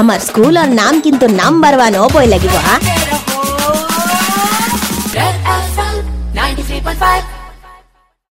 আমার স্কুলের নাম কিন্তু নাম্বার ওয়ান হবই লাগিব হা 93.5